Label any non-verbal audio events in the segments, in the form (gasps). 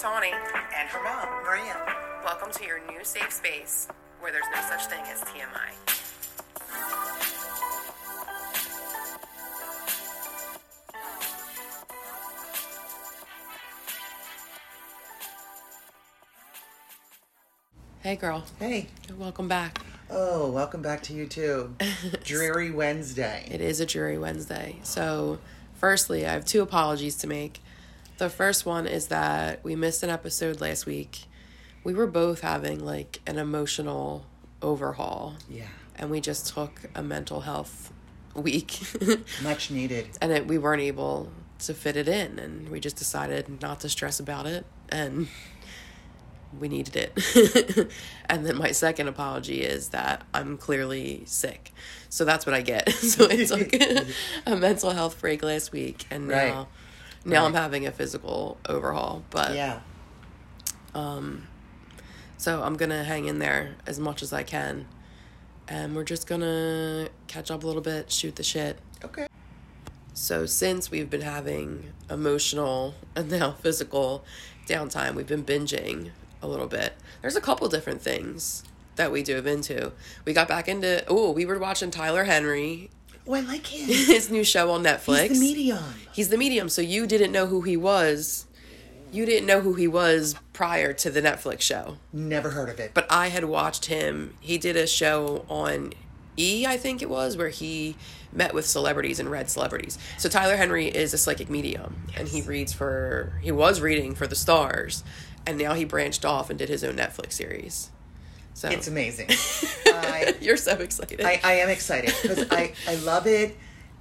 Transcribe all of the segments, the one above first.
Tawny. And her mom, Maria. Welcome to your new safe space where there's no such thing as TMI. Hey, girl. Hey. Welcome back. Oh, welcome back to you too. (laughs) Dreary Wednesday. It is a dreary Wednesday. So, firstly, I have two apologies to make. The first one is that we missed an episode last week. We were both having like an emotional overhaul. Yeah. And we just took a mental health week. (laughs) Much needed. and it, we weren't able to fit it in. And we just decided not to stress about it. And we needed it. (laughs) and then my second apology is that I'm clearly sick. So that's what I get. (laughs) so I took a mental health break last week and now Right. now I'm having a physical overhaul. But Yeah. Um, so I'm gonna hang in there as much as I can. And we're just gonna catch up a little bit, shoot the shit. Okay. So since we've been having emotional (laughs) and now physical downtime, we've been binging a little bit. There's a couple different things that we dove into. We got back into oh, we were watching Tyler Henry, Oh, I like him. his new show on Netflix. He's the medium. He's the medium, so you didn't know who he was. You didn't know who he was prior to the Netflix show. Never heard of it. But I had watched him. He did a show on E, I think it was, where he met with celebrities and read celebrities. So Tyler Henry is a psychic medium, and he reads for. He was reading for the stars, and now he branched off and did his own Netflix series. So it's amazing. (laughs) I, you're so excited. I, I am excited because I, I love it.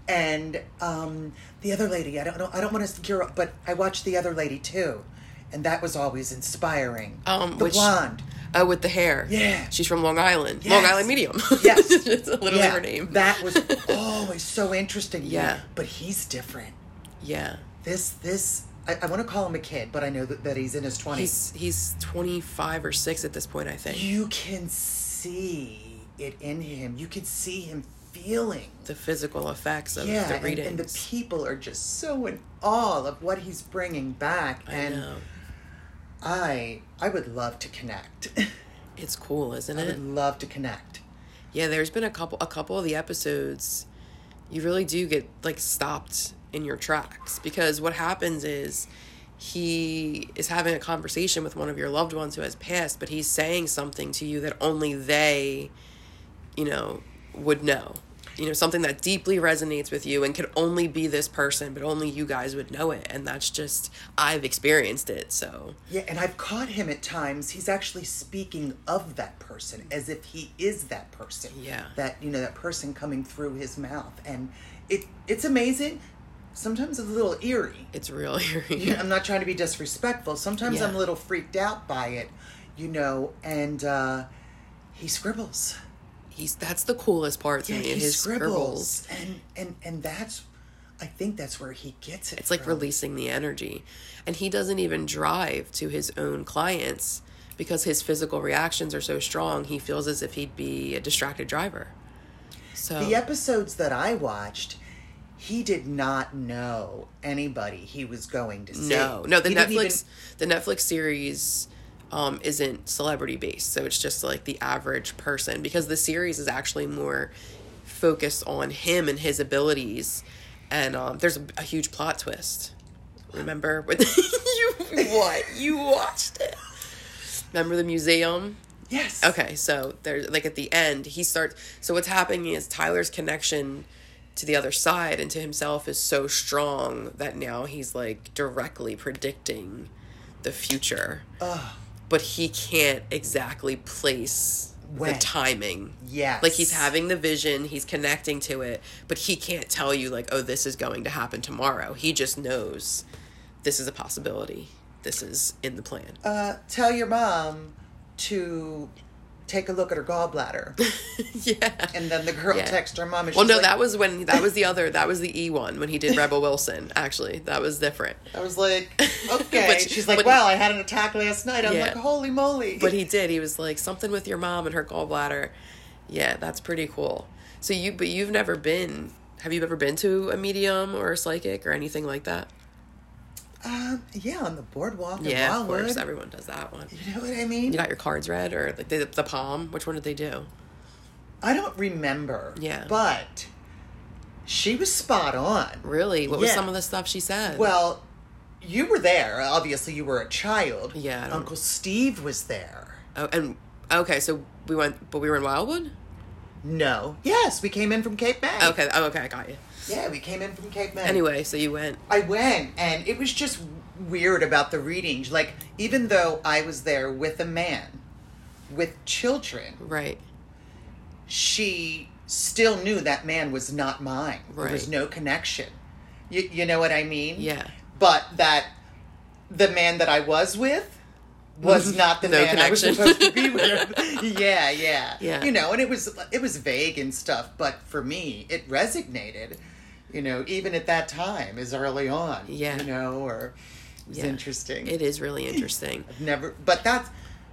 And um, the other lady, I don't know, I don't want to gear up, but I watched the other lady too. And that was always inspiring. Um, the which- blonde. Oh, with the hair. Yeah. She's from Long Island. Yes. Long Island Medium. (laughs) Yes. It's literally yeah, her name. That was (laughs) always so interesting. Yeah. But he's different. yeah. This, this, I, I want to call him a kid, but I know that, that he's in his 20s. He's he's 25 or 6 at this point, I think. you can see it in him. You can see him feeling. the physical effects of yeah, the and, readings. and the people are just so in awe of what he's bringing back. I and know. I, I would love to connect. (laughs) It's cool, isn't I it? I would love to connect. Yeah, there's been a couple a couple of the episodes you really do get like stopped in your tracks because what happens is he is having a conversation with one of your loved ones who has passed, but he's saying something to you that only they, you know, would know. You know, something that deeply resonates with you and could only be this person, but only you guys would know it. And that's just I've experienced it, so Yeah, and I've caught him at times. He's actually speaking of that person as if he is that person. Yeah. That you know that person coming through his mouth, and it it's amazing. Sometimes it's a little eerie. it's real (laughs) You know, I'm not trying to be disrespectful. Sometimes Yeah. I'm a little freaked out by it, you know. And uh, he scribbles. He's that's the coolest part to Yeah, me. he His scribbles, scribbles. and and and that's, I think that's where he gets it. It's like from. releasing the energy. And he doesn't even drive to his own clients because his physical reactions are so strong. He feels as if he'd be a distracted driver. So The episodes that I watched, he did not know anybody he was going to see. no, no, the He Netflix the Netflix series um, isn't celebrity based, so it's just like the average person because the series is actually more focused on him and his abilities, and um, there's a, a huge plot twist. Remember (laughs) when you what you watched it? Remember the museum? yes. Okay, so there's like at the end, he starts. So what's happening is Tyler's connection to the other side and to himself is so strong that now he's like directly predicting the future. Ugh. But he can't exactly place When. the timing. Yes. Like he's having the vision, he's connecting to it, but he can't tell you like, oh, this is going to happen tomorrow. He just knows this is a possibility. This is in the plan. Uh, tell your mom to take a look at her gallbladder, (laughs) yeah. and then the girl Yeah. texts her mom. And she's Well, no, like, that was when that was the other that was the E one when he did Rebel Wilson. Actually, that was different. I was like, (laughs) okay. But- she's like, but- well, I had an attack last night. I'm Yeah. like, holy moly. But he did. He was like something with your mom and her gallbladder. Yeah, that's pretty cool. So you, but you've never been. Have you ever been to a medium or a psychic or anything like that? Um, Yeah, on the boardwalk. in Yeah, of course, everyone does that one. You know what I mean? You got your cards read or like the, the palm? Which one did they do? I don't remember. Yeah. But she was spot on. Really? What was some of the stuff she said? Well, you were there. Obviously, you were a child. Yeah, Uncle Steve was there. oh, and okay, so we went, but we were in Wildwood. No. Yes, we came in from Cape May. Okay, oh, okay, I got you. Yeah, we came in from Cape May. Anyway, so you went. I went, and it was just weird about the readings. Like, even though I was there with a man, with children, Right. she still knew that man was not mine. Right. There was no connection. You, you know what I mean? Yeah. But that the man that I was with was (laughs) not the No man I was supposed to be (laughs) with. yeah, yeah. Yeah. You know, and it was it was vague and stuff, but for me, it resonated. You know, even at that time, as early on. Yeah. You know, or it was Yeah. interesting. It is really interesting. I've never, but that's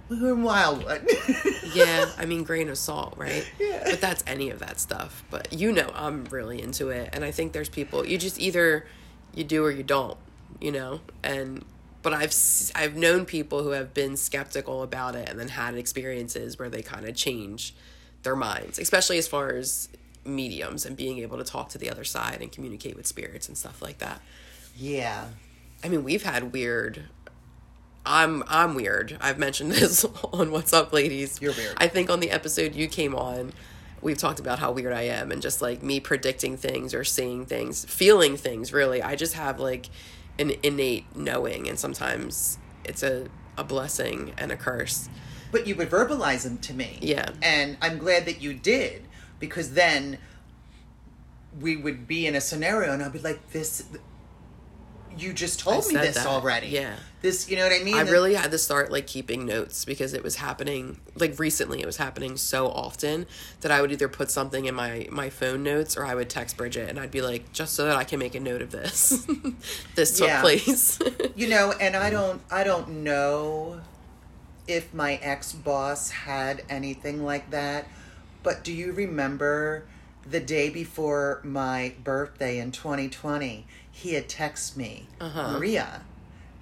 we were in Wildwood. (laughs) yeah, I mean, grain of salt, right? Yeah. But that's any of that stuff. But you know, I'm really into it, and I think there's people you just either you do or you don't, you know. And but I've I've known people who have been skeptical about it and then had experiences where they kind of change their minds, especially as far as mediums and being able to talk to the other side and communicate with spirits and stuff like that. yeah. I mean, we've had weird. I'm I'm weird. I've mentioned (laughs) this on What's Up, ladies. You're weird. I think on the episode you came on, we've talked about how weird I am and just like me predicting things or seeing things, feeling things. Really, I just have like an innate knowing, and sometimes it's a a blessing and a curse. But you would verbalize them to me. Yeah. And I'm glad that you did because then we would be in a scenario and I'd be like, this, you just told me this that. already. Yeah. This, you know what I mean? I really had to start like keeping notes because it was happening like recently it was happening so often that I would either put something in my my phone notes or I would text Bridget and I'd be like just so that I can make a note of this. (laughs) this took Yeah. place. (laughs) you know, and I don't, I don't know if my ex boss had anything like that, but do you remember the day before my birthday in 2020? He had texted me, Uh-huh. Maria,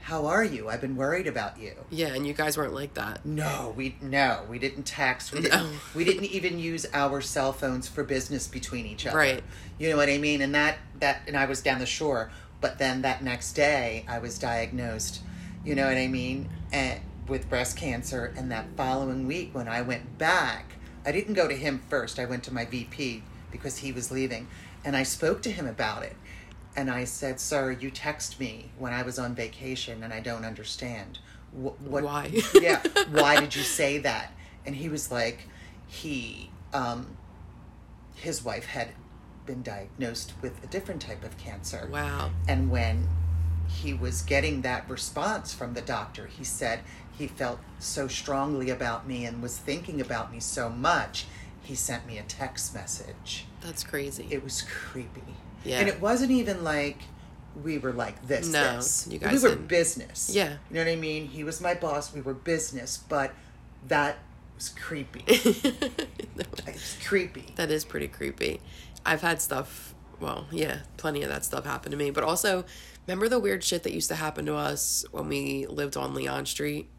how are you? I've been worried about you. yeah, and you guys weren't like that. No, we no, we didn't text. We No. didn't. We didn't even use our cell phones for business between each other. Right. You know what I mean? And that that and I was down the shore, but then that next day I was diagnosed. You know what I mean? And with breast cancer. And that following week when I went back, I didn't go to him first. I went to my VP because he was leaving, and I spoke to him about it. And I said, "Sir, you text me when I was on vacation, and I don't understand. Wh- what? Why? (laughs) yeah, why did you say that?" And he was like, he, um, his wife had been diagnosed with a different type of cancer. Wow. And when he was getting that response from the doctor, he said he felt so strongly about me and was thinking about me so much, he sent me a text message. That's crazy. It was creepy. Yeah. And it wasn't even like we were like this, No, this. you we were didn't. business. Yeah. You know what I mean? He was my boss, we were business, but that was creepy. (laughs) it's creepy. that is pretty creepy. I've had stuff, well, yeah, plenty of that stuff happened to me. But also, remember the weird shit that used to happen to us when we lived on Leon Street?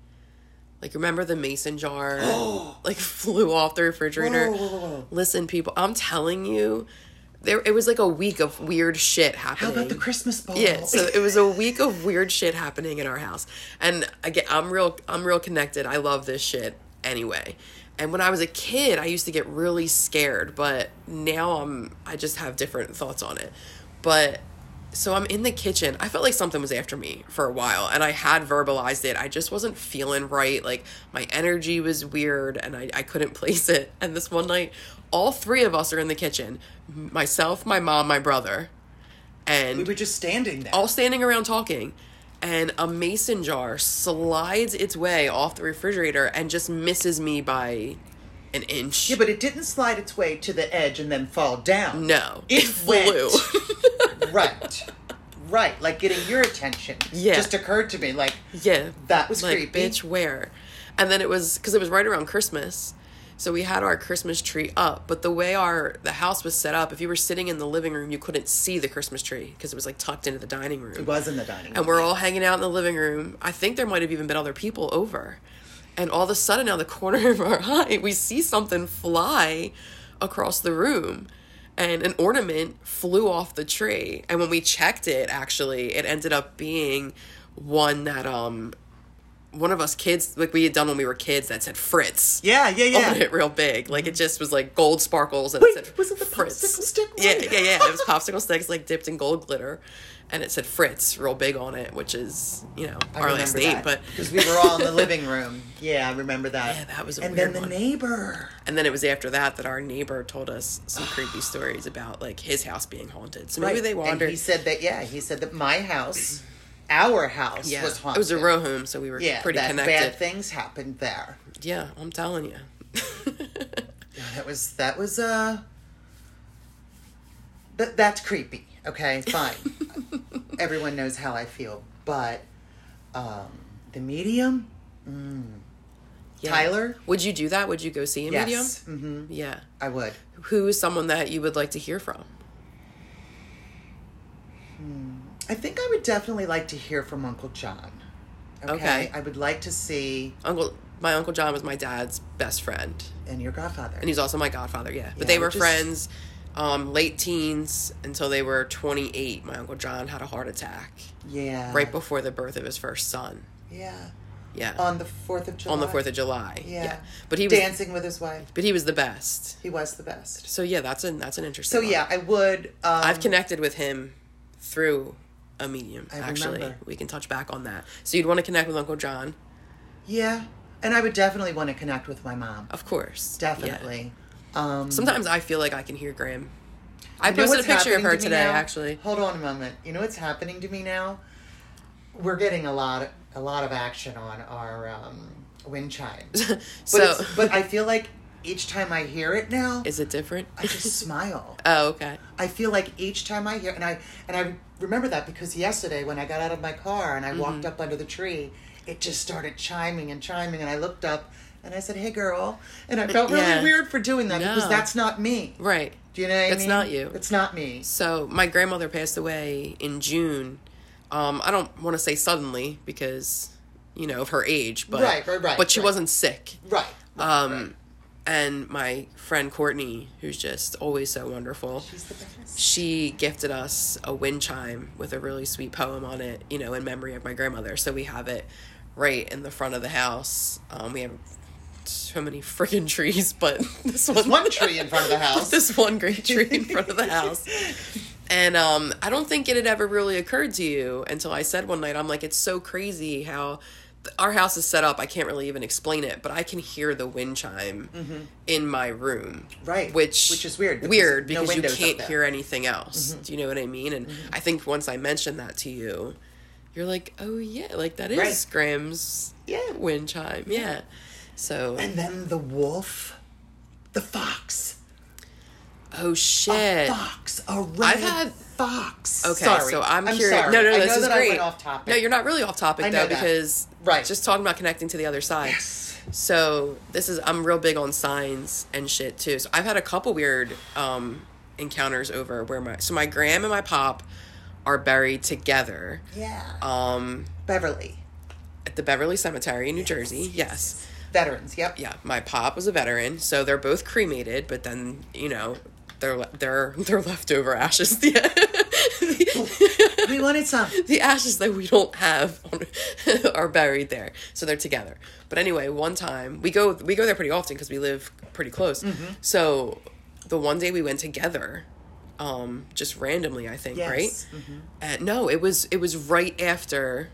Like, remember the mason jar, (gasps) like, flew off the refrigerator? Whoa, whoa, whoa. Listen, people, I'm telling you, there it was like a week of weird shit happening. How about the Christmas ball? Yeah, so it was a week of weird shit happening in our house. And again, I'm real I'm real connected. I love this shit anyway. And when I was a kid, I used to get really scared, but now I'm I just have different thoughts on it. But so I'm in the kitchen. I felt like something was after me for a while and I had verbalized it. I just wasn't feeling right. Like my energy was weird and I, I couldn't (laughs) place it. And this one night, all three of us are in the kitchen. Myself, my mom, my brother. And we were just standing there. all standing around talking and a mason jar slides its way off the refrigerator and just misses me by an inch. yeah, but it didn't slide its way to the edge and then fall down. no, It flew. (laughs) right. Right. Like getting your attention. Yeah. Just occurred to me. Like, yeah, That was like, creepy. Bitch, where? And then it was because it was right around Christmas, So we had our Christmas tree up, but the way our the house was set up, if you were sitting in the living room, you couldn't see the Christmas tree because it was like tucked into the dining room. It was in the dining room. And we're all hanging out in the living room. I think there might have even been other people over. And all of a sudden, out of the (laughs) corner of our eye, we see something fly across the room. And an ornament flew off the tree. And when we checked it, actually, it ended up being one that um one of us kids like we had done when we were kids that said Fritz yeah, yeah, yeah. on it real big. Like it just was like gold sparkles and Wait, it said was it the Fritz. popsicle stick one? Yeah, yeah, yeah. It was popsicle sticks like dipped in gold glitter, and it said Fritz real big on it, which is you know I our last name. But because we were all in the (laughs) living room. Yeah, I remember that. Yeah, that was a and then the one. neighbor. and then it was after that that our neighbor told us some creepy (gasps) stories about like his house being haunted. So maybe Right. they And wandered. he said that. Yeah, he said that my house, our house, yeah, was haunted. it was a row home, so we were Yeah, pretty that connected. bad things happened there. Yeah, I'm telling you. (laughs) Yeah, that was that was uh. That that's creepy. Okay, fine. (laughs) Everyone knows how I feel, but um, the medium, Yeah. Tyler? would you do that? Would you go see a medium? yes, hmm Yeah. I would. Who is someone that you would like to hear from? I think I would definitely like to hear from Uncle John. Okay, Okay. I would like to see Uncle, my uncle John was my dad's best friend, and your godfather. and he's also my godfather. Yeah, but Yeah, they were is- friends, um, late teens until they were 28. My uncle John had a heart attack yeah, right before the birth of his first son. Yeah, Yeah, on the Fourth of July. on the Fourth of July. Yeah. Yeah, but he was, dancing with his wife. but he was the best. He was the best. So yeah, that's an that's an interesting. So one. yeah, I would. Um, I've connected with him through a medium. I actually, remember. we can touch back on that. So you'd want to connect with Uncle John, Yeah, and I would definitely want to connect with my mom. of course. Yeah. Um, Sometimes I feel like I can hear Gram. I you know posted a picture of her to today, now? actually. Hold on a moment. You know what's happening to me now? We're getting a lot, a lot of action on our um, wind chimes. (laughs) But, so, it's, but I feel like each time I hear it now, is it different? I just (laughs) smile. oh, okay. I feel like each time I hear, and I and I remember that because yesterday when I got out of my car and I walked Mm-hmm. up under the tree, it just started chiming and chiming, and I looked up and I said, "Hey, girl," and I felt really Yeah. weird for doing that because that's not me. Right. Do you know? What I It's mean? not you. It's not me. So my grandmother passed away in June. Um, I don't want to say suddenly because, you know, of her age, but Right, right, right, But she right. wasn't sick. Right. Um, right. and my friend Courtney, who's just always so wonderful, She's the best. she gifted us a wind chime with a really sweet poem on it, you know, in memory of my grandmother. So we have it right in the front of the house. Um, we have so many freaking trees, but (laughs) this one, one tree in front of the (laughs) house. this one great tree in front of the house. (laughs) And um, I don't think it had ever really occurred to you until I said one night, I'm like, it's so crazy how our house is set up. I can't really even explain it, but I can hear the wind chime in my room. Mm-hmm. Right, Which which is weird because Weird no because you can't. Mm-hmm. hear anything else. Do you know what I mean? And I think once I mentioned that to you, you're like, oh yeah, like that is Right. Gram's Yeah. wind chime. Yeah. So And then the wolf, the fox, oh shit. A fox, a red had- fox. Okay, Sorry. so I'm, I'm curious. Sorry. No, no, I this is great. went off topic. No, you're not really off topic though that. because Right. just talking about connecting to the other side. Yes. So this is I'm real big on signs and shit too. So I've had a couple weird um encounters over where my so my gram and my pop are buried together Yeah. um Beverly. at the Beverly Cemetery in New Jersey. Yes. Veterans. Yep. Yeah, my pop was a veteran, so they're both cremated, but then, you know, they're they're (laughs) they're leftover ashes. (laughs) We wanted some. (laughs) the ashes that we don't have on, are buried there so they're together but anyway one time we go we go there pretty often because we live pretty close Mm-hmm. so the one day we went together um just randomly i think Yes. right and no it was it was right after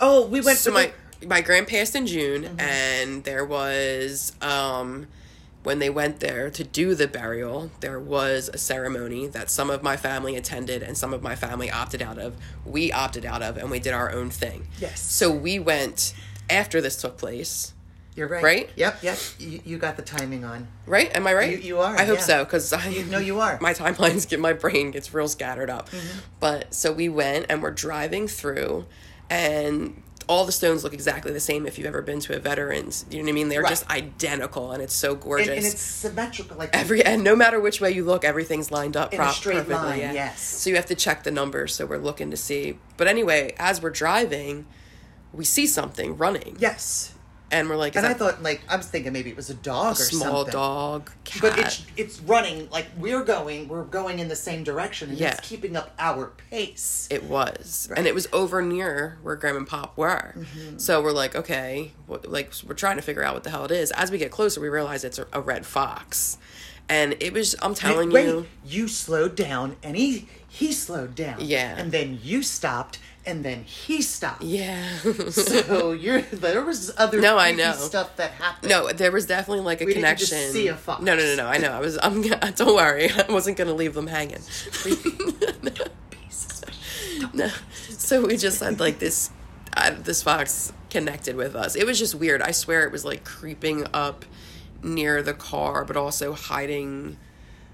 Oh, we went so to my my grand passed in june Mm-hmm. and there was um when they went there to do the burial there was a ceremony that some of my family attended and some of my family opted out of we opted out of and we did our own thing Yes. so we went after this took place You're right. Right? Yep. Yep. You, you got the timing on. right am i right You- you are, i hope yeah. so because i No, you are. (laughs) my timelines get my brain gets real scattered up Mm-hmm. but so we went and we're driving through and all the stones look exactly the same if you've ever been to a veterans. You know what I mean? They're Right. just identical, and it's so gorgeous. and it's symmetrical. Like Every and no matter which way you look, everything's lined up In a straight perfectly. line, yeah. yes. So you have to check the numbers. So we're looking to see. But anyway, as we're driving, we see something running, yes. And we're like, And I thought like I was thinking maybe it was a dog a or small something. dog, cat? But it's it's running like we're going. We're going in the same direction, and Yeah. it's keeping up our pace. It was, Right. and it was over near where Gram and Pop were. Mm-hmm. So we're like, okay, what, like we're trying to figure out what the hell it is. As we get closer, we realize it's a, a red fox, and it was. I'm telling Wait, you, you slowed down, and he he slowed down. Yeah. and then you stopped, and then he stopped. yeah. So (laughs) you're there was other No, I know. stuff that happened. No, there was definitely like a We didn't just connection. see a fox. No, no, no, no. I know. I was. I'm. gonna- (laughs) Don't worry. I wasn't gonna leave them hanging. (laughs) no. So we just had like this. Uh, this fox connected with us. It was just weird. I swear it was like creeping up near the car, but also hiding,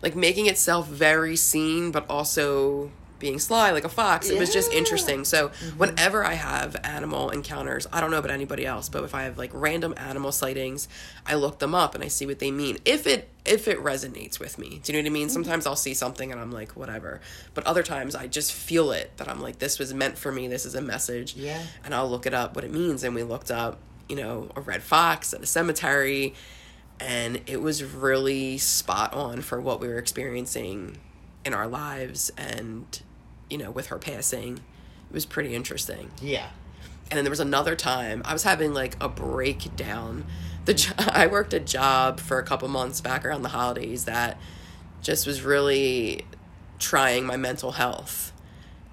like making itself very seen, but also being sly like a fox. It was just interesting. So mm-hmm. whenever I have animal encounters, I don't know about anybody else, but if I have like random animal sightings, I look them up and I see what they mean. If it if it resonates with me. Do you know what I mean? Mm-hmm. Sometimes I'll see something and I'm like, whatever. But other times I just feel it that I'm like, this was meant for me, this is a message. Yeah. And I'll look it up what it means. And we looked up, you know, a red fox at a cemetery and it was really spot on for what we were experiencing in our lives and you know with her passing it was pretty interesting Yeah. and then there was another time i was having like a breakdown the jo- (laughs) i worked a job for a couple months back around the holidays that just was really trying my mental health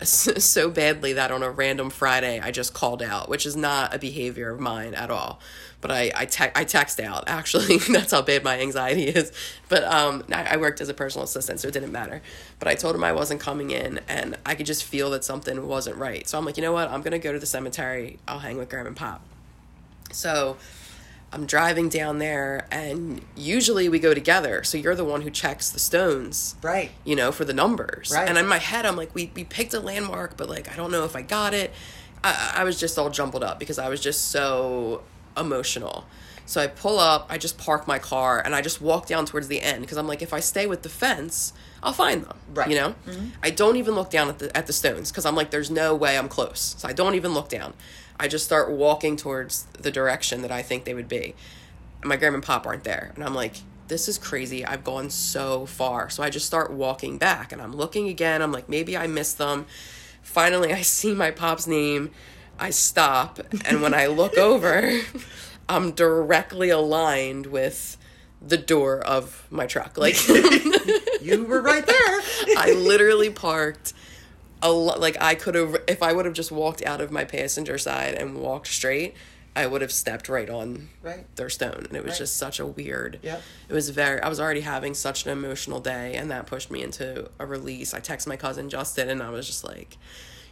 so badly that on a random Friday I just called out, which is not a behavior of mine at all. But I I, te- I text out actually. (laughs) That's how bad my anxiety is. But um, I, I worked as a personal assistant, so it didn't matter. But I told him I wasn't coming in, and I could just feel that something wasn't right. So I'm like, you know what? I'm gonna go to the cemetery. I'll hang with Gram and Pop. So I'm driving down there, and usually we go together. So you're the one who checks the stones Right. you know, for the numbers. Right. And in my head, I'm like, we, we picked a landmark, but like, I don't know if I got it. I, I was just all jumbled up because I was just so emotional. So I pull up, I just park my car, and I just walk down towards the end because I'm like, if I stay with the fence, I'll find them. Right. You know, mm-hmm. I don't even look down at the at the stones because I'm like, there's no way I'm close. So I don't even look down. I just start walking towards the direction that I think they would be. And my grandma and pop aren't there, and I'm like, this is crazy. I've gone so far. So I just start walking back, and I'm looking again. I'm like, maybe I missed them. Finally, (laughs) I see my pop's name. I stop, and when I look (laughs) over, I'm directly aligned with the door of my truck. Like (laughs) You were right there. I literally parked a lot. like I could have if I would have just walked out of my passenger side and walked straight, I would have stepped right on Right. their stone and it was Right. just such a weird. Yeah. It was very I was already having such an emotional day and that pushed me into a release. I texted my cousin Justin and I was just like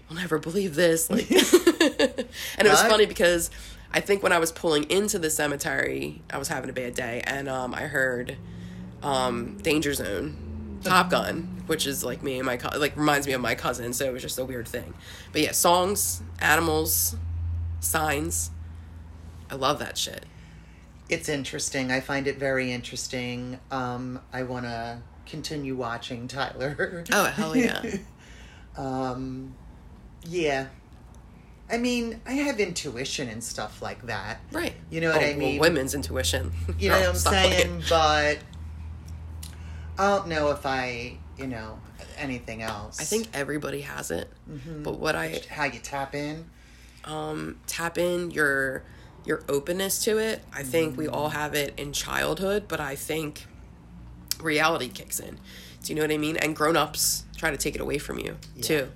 you'll never believe this like (laughs) (laughs) and it was funny because I think when I was pulling into the cemetery, I was having a bad day and um I heard um Danger Zone Top Gun, which is like me and my co- like reminds me of my cousin, so it was just a weird thing. But yeah, songs, animals, signs. I love that shit. It's interesting. I find it very interesting. Um, I want to continue watching Tyler. Oh hell yeah. (laughs) um, yeah. I mean, I have intuition and stuff like that. right. You know what Oh, I well, mean? women's intuition. You know Girl, (laughs) what I'm saying? playing. But I don't know if I, you know, anything else. I think everybody has it. Mm-hmm. But what I how you tap in. um tap in your your openness to it. I think we all have it in childhood, but I think reality kicks in. Do you know what I mean? And grown-ups try to take it away from you too.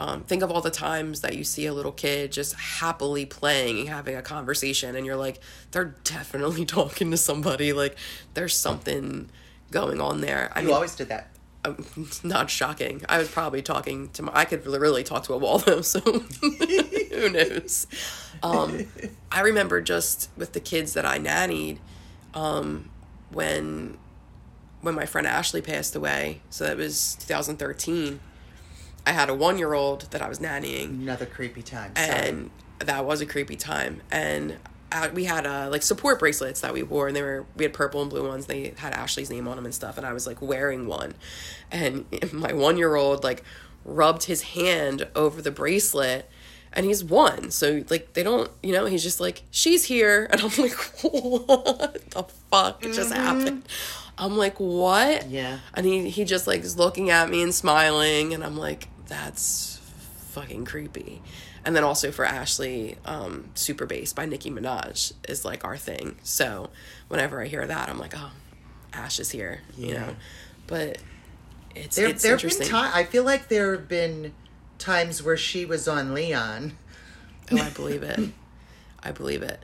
Um, think of all the times that you see a little kid just happily playing and having a conversation, and you're like, they're definitely (laughs) talking to somebody. Like, there's something going on there. I You mean, always did that. um, (laughs) not shocking. I was probably talking to my. I could really talk to a wall (laughs) though, so who knows? Um, I remember just with the kids that I nannied, um, when when my friend Ashley passed away. So that was 2013. I had a one year old that I was nannying, Another creepy time. Sorry. and that was a creepy time. And uh, we had uh, like support bracelets that we wore, and they were we had purple and blue ones. They had Ashley's name on them and stuff. And I was like wearing one, and (laughs) my one year old like rubbed his hand over the bracelet. And he's one, so like they don't, you know. He's just like, she's here, (laughs) and I'm like, what the fuck just happened? I'm like, what? Yeah. And he he just like is looking at me and smiling, and I'm like, that's fucking creepy. And then also for Ashley, um, Super Bass by Nicki Minaj is like our thing. So whenever I hear that, I'm like, oh, Ash is here, you know. But it's There, it's there been interesting. time. I feel like there have been times where she was on Leon. Oh, I (laughs) believe it. I believe it.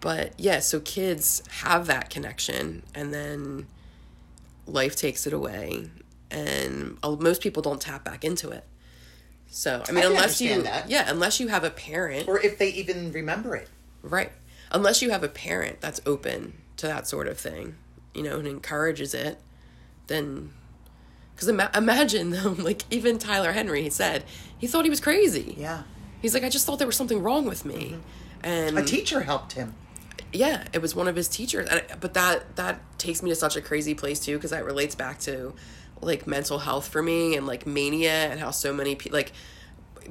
But yeah, so kids have that connection, and then life takes it away, and uh, most people don't tap back into it. So I mean, can unless you, that. yeah, unless you have a parent, Or if they even remember it. right? Unless you have a parent that's open to that sort of thing, you know, and encourages it, then. Because ima- imagine (laughs) though, like even Tyler Henry he said he thought he was crazy. Yeah. He's like, I just thought there was something wrong with me, and A teacher helped him. Yeah it was one of his teachers and, but that that takes me to such a crazy place too because that relates back to like mental health for me and like mania and how so many people like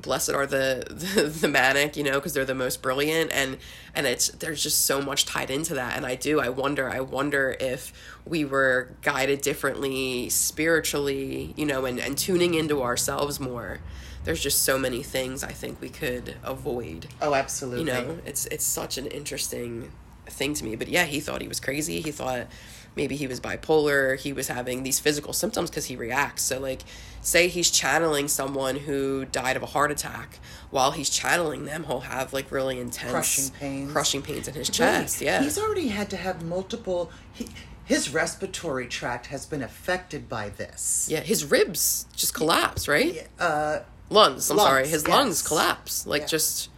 blessed are the the, (laughs) the manic you know because they're the most brilliant and and it's there's just so much tied into that and i do i wonder i wonder if we were guided differently spiritually you know and and tuning into ourselves more there's just so many things i think we could avoid Oh, absolutely. you know it's it's such an interesting thing to me but yeah he thought he was crazy he thought maybe he was bipolar he was having these physical symptoms because he reacts so like say he's channeling someone who died of a heart attack while he's channeling them he'll have like really intense Crushing pains. crushing pains in his chest Right. yeah He's already had to have multiple. He, his respiratory tract has been affected by this. yeah his ribs just collapse right Uh, lungs i'm Lungs, sorry his lungs collapse like Yeah. just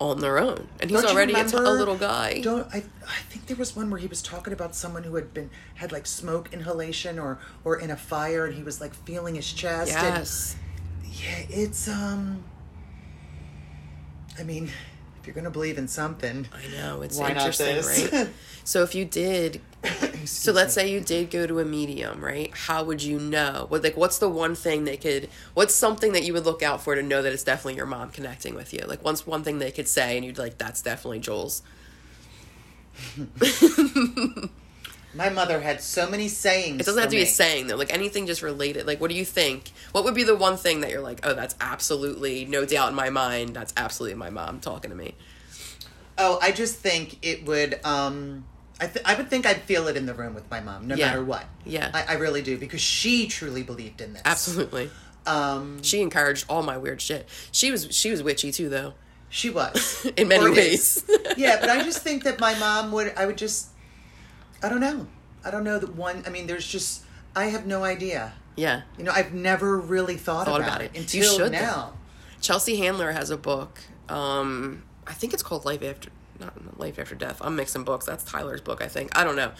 on their own and he's don't already a, t- a little guy Don't I? I think there was one where he was talking about someone who had been had like smoke inhalation or or in a fire, and he was like feeling his chest. and- yes yeah, it's um. I mean, if you're gonna believe in something, I know it's Why not interesting, this? right? (laughs) So if you did, so let's me. say you did go to a medium, right? How would you know? What like what's the one thing they could? What's something that you would look out for to know that it's definitely your mom connecting with you? Like what's one thing they could say and you'd like that's definitely Joel's. (laughs) my mother had so many sayings. It doesn't have to be a saying though. Like anything just related. Like what do you think? What would be the one thing that you're like, oh, that's absolutely no doubt in my mind. That's absolutely my mom talking to me. Oh, I just think it would. um I th- I would think I'd feel it in the room with my mom, no Yeah. matter what. Yeah. I, I really do because she truly believed in this. Absolutely. Um, She encouraged all my weird shit. She was she was witchy too though. she was (laughs) In many Or ways. (laughs) yeah, but I just think that my mom would. I would just. I don't know. I don't know that one. I mean, there's just. I have no idea. Yeah. You know, I've never really thought, Thought about, about it, until should, though. now. Chelsea Handler has a book. Um, I think it's called Life After not in Life After Death. I'm mixing books. That's Tyler's book, I think. I don't know,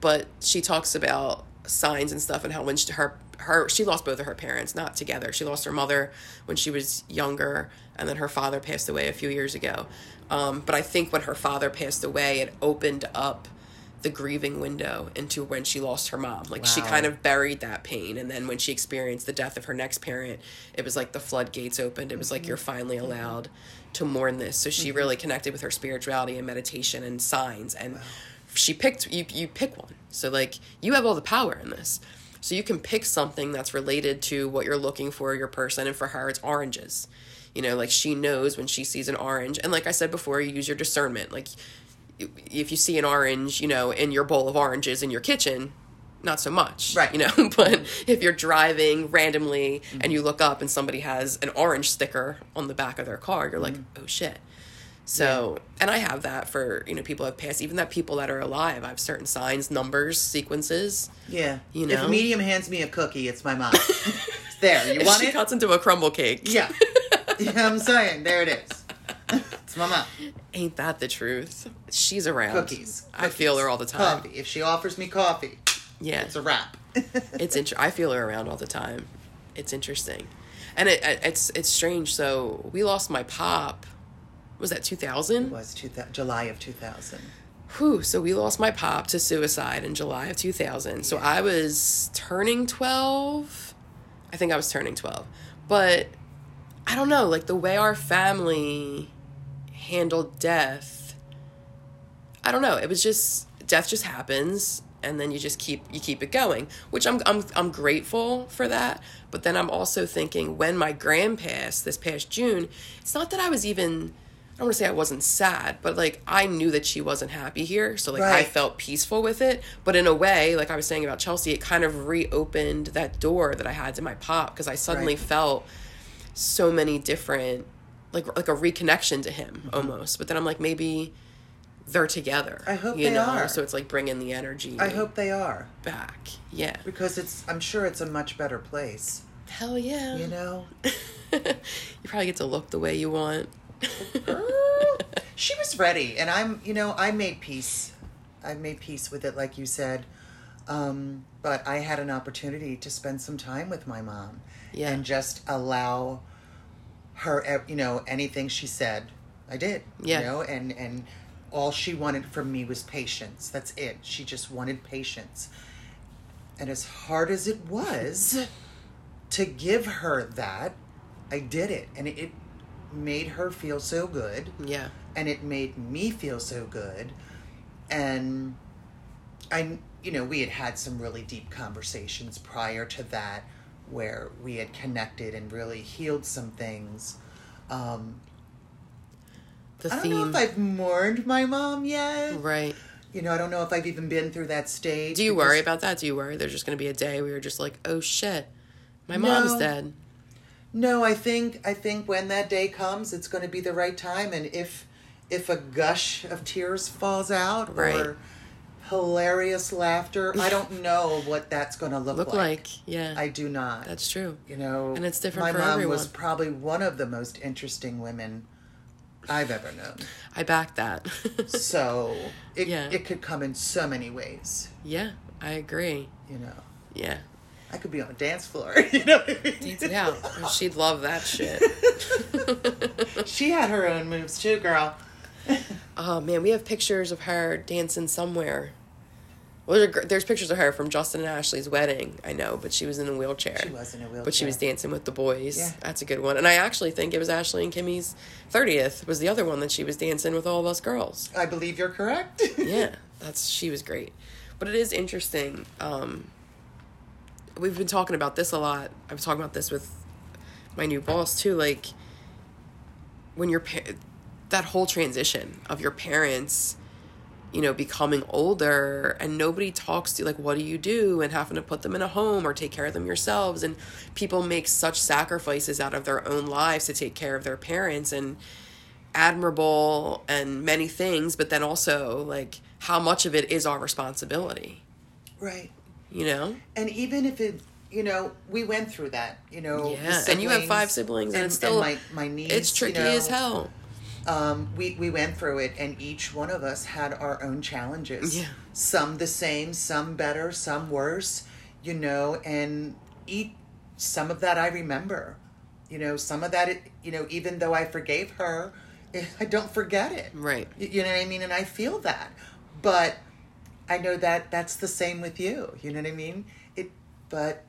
but she talks about signs and stuff and how when she, her her she lost both of her parents, not together. She lost her mother when she was younger, and then her father passed away a few years ago. Um, but I think when her father passed away, it opened up the grieving window into when she lost her mom. Like she kind of buried that pain. And then when she experienced the death of her next parent, it was like the floodgates opened. It was like you're finally allowed to mourn this. So she mm-hmm. really connected with her spirituality and meditation and signs. And she picked, you, you pick one. So like you have all the power in this. So you can pick something that's related to what you're looking for your person. And for her, it's oranges. You know, like she knows when she sees an orange. And like I said before, you use your discernment. Like if you see an orange, you know, in your bowl of oranges in your kitchen, not so much, Right. You know, (laughs) but if you're driving randomly and you look up and somebody has an orange sticker on the back of their car, you're like, mm-hmm. oh shit. So, and I have that for you know people have passed, even that people that are alive. I have certain signs, numbers, sequences. Yeah. You know, If a medium hands me a cookie, it's my mom. (laughs) there. You (laughs) If want she it? cuts into a crumble cake. Yeah. what I'm saying? There it is. it's my mom. Ain't that the truth? She's around. Cookies. I feel her all the time. Coffee. If she offers me coffee, Yeah. it's a wrap. (laughs) it's int- I feel her around all the time. It's interesting, and it, it it's it's strange. So we lost my pop was that 2000? Was two July of 2000. Whew, so we lost my pop to suicide in July of 2000. So I was turning 12. I think I was turning 12. But I don't know, like the way our family handled death. I don't know. It was just death just happens and then you just keep you keep it going, which I'm I'm I'm grateful for that. But then I'm also thinking when my grand passed this past June, it's not that I was even I don't want to say I wasn't sad, but like I knew that she wasn't happy here, so like I felt peaceful with it. But in a way, like I was saying about Chelsea, it kind of reopened that door that I had to my pop because I suddenly Right. felt so many different like like a reconnection to him mm-hmm. almost. But then I'm like maybe they're together. I hope you they know? are. So it's like bringing the energy. I hope they are back. Yeah. because it's. I'm sure it's a much better place. Hell yeah. You know. (laughs) you probably get to look the way you want. Girl, (laughs) she was ready, and I'm. You know, I made peace. I made peace with it, like you said. Um, but I had an opportunity to spend some time with my mom, Yeah. and just allow her. You know, anything she said, I did. Yeah. You know, and and all she wanted from me was patience. That's it. She just wanted patience. And as hard as it was to give her that, I did it, and it, made her feel so good yeah. and it made me feel so good and i you know we had had some really deep conversations prior to that where we had connected and really healed some things um The i don't theme. know if i've mourned my mom yet right. you know i don't know if i've even been through that stage Do you because- worry about that? Do you worry there's just going to be a day where you're just like, oh shit, my mom's dead? No, I think I think when that day comes, it's going to be the right time, and if if a gush of tears falls out Right. or hilarious laughter, I don't (laughs) know what that's going to look, like. Look like, yeah. I do not. That's true. you know, And it's different My for mom was probably one of the most interesting women I've ever known. I back that. (laughs) So it Yeah. it could come in so many ways. yeah, I agree. You know, Yeah. I could be on a dance floor. (laughs) You know, I mean? Dance it out. Oh, She'd love that shit. (laughs) she had her own moves too, girl. Oh man, we have pictures of her dancing somewhere. Well, there- there's pictures of her from Justin and Ashley's wedding. I know, but she was in a wheelchair. She was in a wheelchair. But she was dancing with the boys. Yeah. That's a good one. And I actually think it was Ashley and Kimmy's thirtieth was the other one that she was dancing with all of us girls. I believe you're correct. (laughs) yeah, that's she was great. But it is interesting. Um, we've been talking about this a lot. I was talking about this with my new boss too. Like when your pa- that whole transition of your parents, you know, becoming older and nobody talks to you, like what do you do and having to put them in a home or take care of them yourselves and people make such sacrifices out of their own lives to take care of their parents and admirable and many things, but then also like how much of it is our responsibility, right. you know? And even if it, you know, we went through that, you know. Yeah, and you have five siblings, and, it's still my my niece. it's tricky you know, as hell. Um, we we went through it, and each one of us had our own challenges. Yeah. Some the same, some better, some worse. You know, and eat some of that I remember. You know, some of that, it, you know, even though I forgave her, I don't forget it. Right. You know what I mean? And I feel that. But I know that that's the same with you. You know what I mean? It but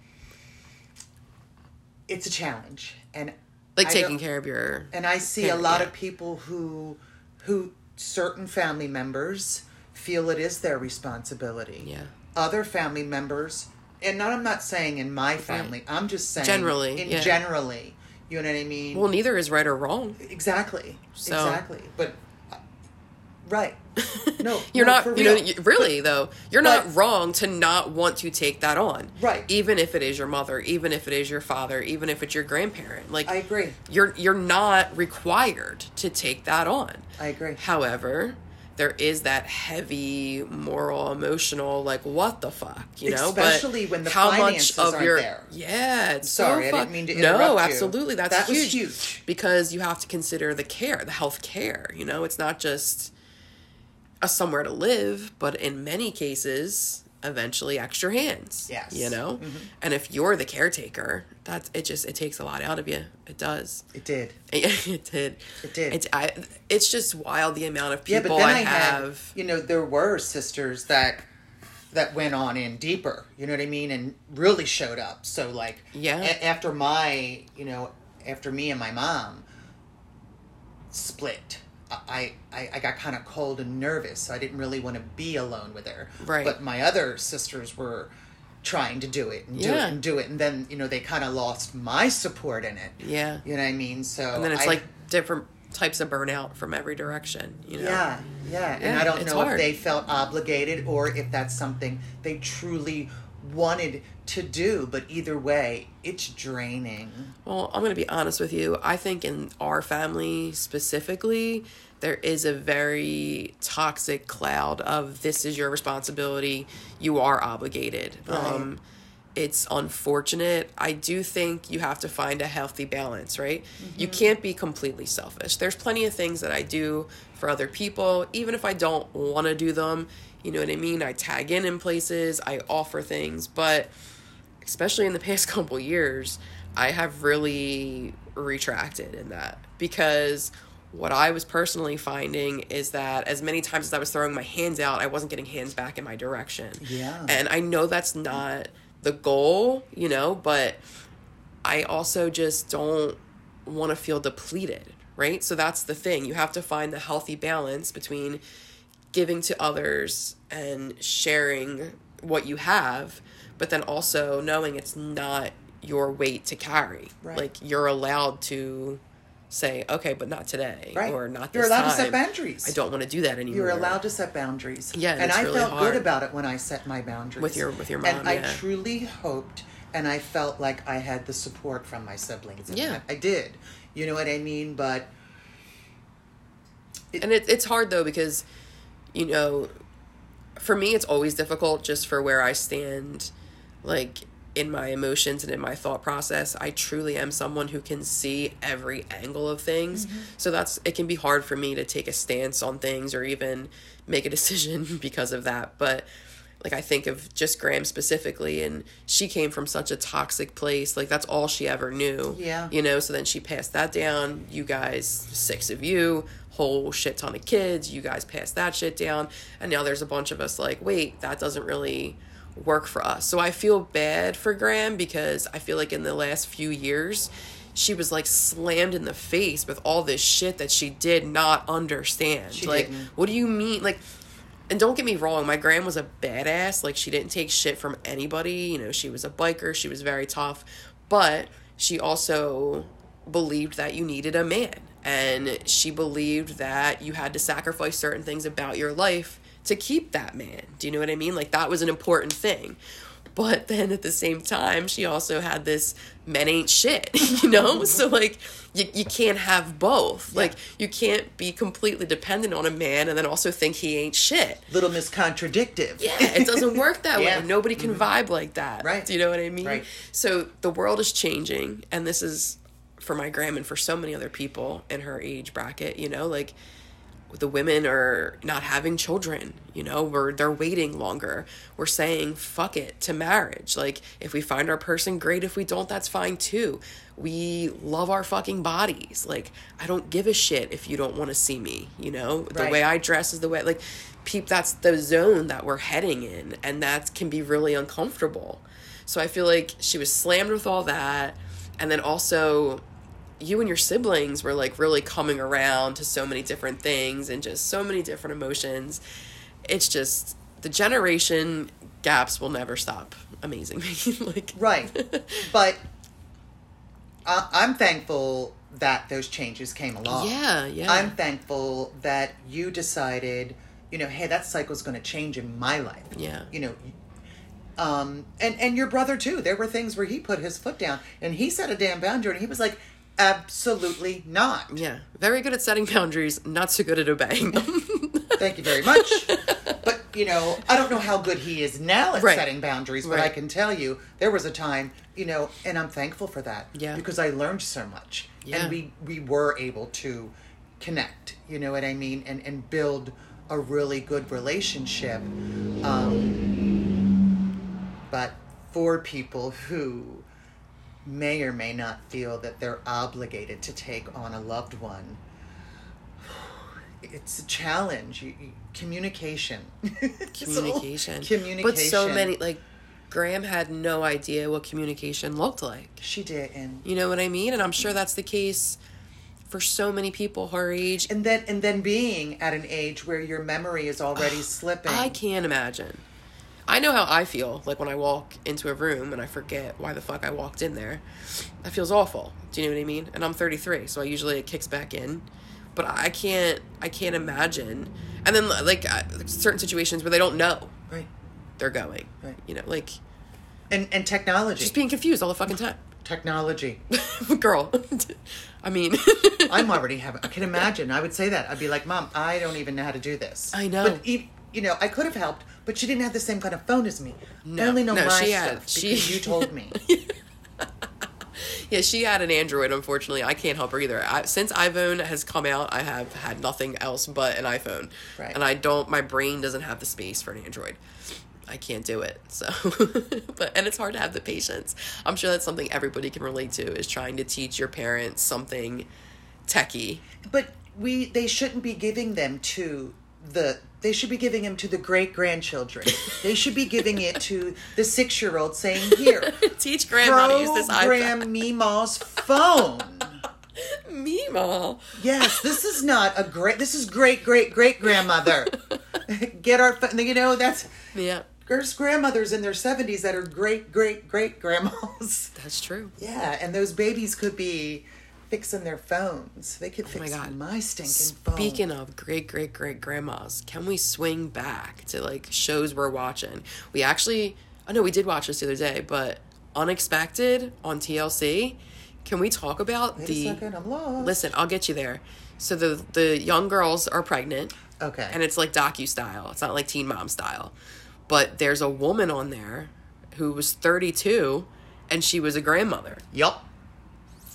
it's a challenge. And Like I taking care of your and I see a lot yeah. of people who who certain family members feel it is their responsibility. Yeah. Other family members and not, I'm not saying in my family. I'm just saying Generally, in yeah. generally. You know what I mean? Well, neither is right or wrong. Exactly. So- Exactly. But right. (laughs) No, you're no, not. You know, you, really though, you're but- not wrong to not want to take that on. Right. Even if it is your mother, even if it is your father, even if it's your grandparent. Like I agree. You're you're not required to take that on. I agree. However, there is that heavy moral, emotional, like what the fuck, you know? Especially but when the how finances much of aren't your there. yeah, it's Sorry, I so didn't fuck- mean to No, interrupt you. absolutely, that's That huge. huge. because you have to consider the care, the health care. You know, it's not just a somewhere to live, but in many cases, eventually extra hands. Yes. You know? Mm-hmm. And if you're the caretaker, that's it just it takes a lot out of you. It does. It did. It, (laughs) it did. It did. It's I it's just wild the amount of Yeah, people but then I, I, have. had, you know, there were sisters that that went on in deeper. You know what I mean, and really showed up. So like, Yeah. a- after my, you know, after me and my mom split. I, I, I got kind of cold and nervous, so I didn't really want to be alone with her. Right. But my other sisters were trying to do it and do Yeah. it and do it, and then you know they kind of lost my support in it. yeah. You know what I mean? So And then it's I- like different types of burnout from every direction, you know. yeah, yeah, and I don't know hard. if they felt obligated or if that's something they truly wanted to do. But either way, it's draining. Well, I'm going to be honest with you. I think in our family specifically, there is a very toxic cloud of this is your responsibility. You are obligated. Um, it's unfortunate. I do think you have to find a healthy balance, right? You can't be completely selfish. There's plenty of things that I do for other people, even if I don't want to do them. You know what I mean? I tag in in places, I offer things, but especially in the (laughs) past couple years, I have really retracted in that because what I was personally finding is that as many times as I was throwing my hands out, I wasn't getting hands back in my direction. Yeah. And I know that's not the goal, you know, but I also just don't want to feel depleted, right? So that's the thing. You have to find the healthy balance between giving to others and sharing what you have, but then also knowing it's not your weight to carry. Right. Like you're allowed to say, okay, but not today Right. or not this You're allowed time. to set boundaries. I don't want to do that anymore. You're allowed to set boundaries. Yeah, and and I really felt hard. good about it when I set my boundaries With your- with your mom. And mom, I truly hoped, and I felt like I had the support from my siblings. and Yeah. I did. You know what I mean? But and it, it's hard though because you know for me it's always difficult just for where i stand like in my emotions and in my thought process. I truly am someone who can see every angle of things. Mm-hmm. So that's it can be hard for me to take a stance on things or even make a decision (laughs) because of that. But like I think of just Gram specifically and she came from such a toxic place. Like that's all she ever knew. Yeah. you know so then she passed that down. You guys six of you whole shit ton of kids you guys passed that shit down and now there's a bunch of us like wait that doesn't really work for us so i feel bad for Gram because i feel like in the last few years she was like slammed in the face with all this shit that she did not understand She like didn't. what do you mean like and don't get me wrong, my grand was a badass. Like she didn't take shit from anybody. You know, she was a biker. She was very tough, but she also believed that you needed a man, and she believed that you had to sacrifice certain things about your life to keep that man. Do you know what I mean? Like that was an important thing. But then at the same time, she also had this men ain't shit, (laughs) you know? (laughs) so like you, you can't have both. Like you can't be completely dependent on a man and then also think he ain't shit. little Miss Contradictive. Yeah, it doesn't (laughs) work that Yeah. way. Nobody can mm-hmm. vibe like that. Right. Do you know what I mean? Right. So the world is changing, and this is for my gram and for so many other people in her age bracket. You know, like the women are not having children. You know, we're they're waiting longer. We're saying fuck it to marriage. Like if we find our person, great. If we don't, that's fine too. We love our fucking bodies. Like I don't give a shit if you don't want to see me. You know, the way I dress is the way like peep that's the zone that we're heading in and that can be really uncomfortable so i feel like she was slammed with all that and then also you and your siblings were like really coming around to so many different things and just so many different emotions it's just the generation gaps will never stop amazing me (laughs) like Right. (laughs) but I, I'm thankful that those changes came along. yeah yeah I'm thankful that you decided, you know, hey, that cycle's going to change in my life. Yeah. You know, um, and and your brother too. There were things where he put his foot down and he set a damn boundary, and he was like, absolutely not. yeah very good at setting boundaries not so good at obeying them (laughs) Thank you very much. but you know, I don't know how good he is now at Right. setting boundaries, but I can tell you there was a time, you know, and I'm thankful for that. Yeah. Because I learned so much. Yeah. And we we were able to connect, you know what I mean, and and build a really good relationship. Um but for people who may or may not feel that they're obligated to take on a loved one, it's a challenge. Communication. (laughs) Communication. Communication. But so many like Gram had no idea what communication looked like. She didn't. You know what I mean? And I'm sure that's the case for so many people her age. And then and then being at an age where your memory is already (sighs) slipping. I can't imagine. I know how I feel like when I walk into a room and I forget why the fuck I walked in there. That feels awful. Do you know what I mean? And I'm 33, so I usually it kicks back in. But I can't I can't imagine. And then like certain situations where they don't know Right. they're going. Right. You know, like And and technology. just being confused all the fucking time. technology. (laughs) Girl. (laughs) I mean I'm already having. I can (laughs) imagine. I would say that. I'd be like, "Mom, I don't even know how to do this." I know. But e- you know, I could have helped, but she didn't have the same kind of phone as me. I only know no, my she stuff had- because she- you (laughs) told me. (laughs) Yeah, she had an Android. Unfortunately, I can't help her either. I, since iPhone has come out, I have had nothing else but an iPhone, Right. and I don't. My brain doesn't have the space for an Android. I can't do it. So, (laughs) but and it's hard to have the patience. I'm sure that's something everybody can relate to is trying to teach your parents something techie. But we, they shouldn't be giving them to the. They should be giving them to the great grandchildren. they should be giving it to the six year old, saying, "Here, (laughs) Teach how to use this program iPad. Meemaw's phone." (laughs) Meemaw. Yes, this is not a great. This is great, great, great grandmother. (laughs) Get our, you know, that's Yeah, there's grandmothers in their seventies that are great, great, great grandmas. that's true. Yeah, and those babies could be fixing their phones. They could Oh my fix God. my stinking phone. Speaking of great great great grandmas, can we swing back to like shows we're watching? We actually, I know we did watch this the other day, but Unexpected on TLC. Can we talk about Wait the? second, I'm lost. Listen, I'll get you there. So the the young girls are pregnant, Okay. and it's like docu style. It's not like Teen Mom style, but there's a woman on there who was 32, and she was a grandmother. yup.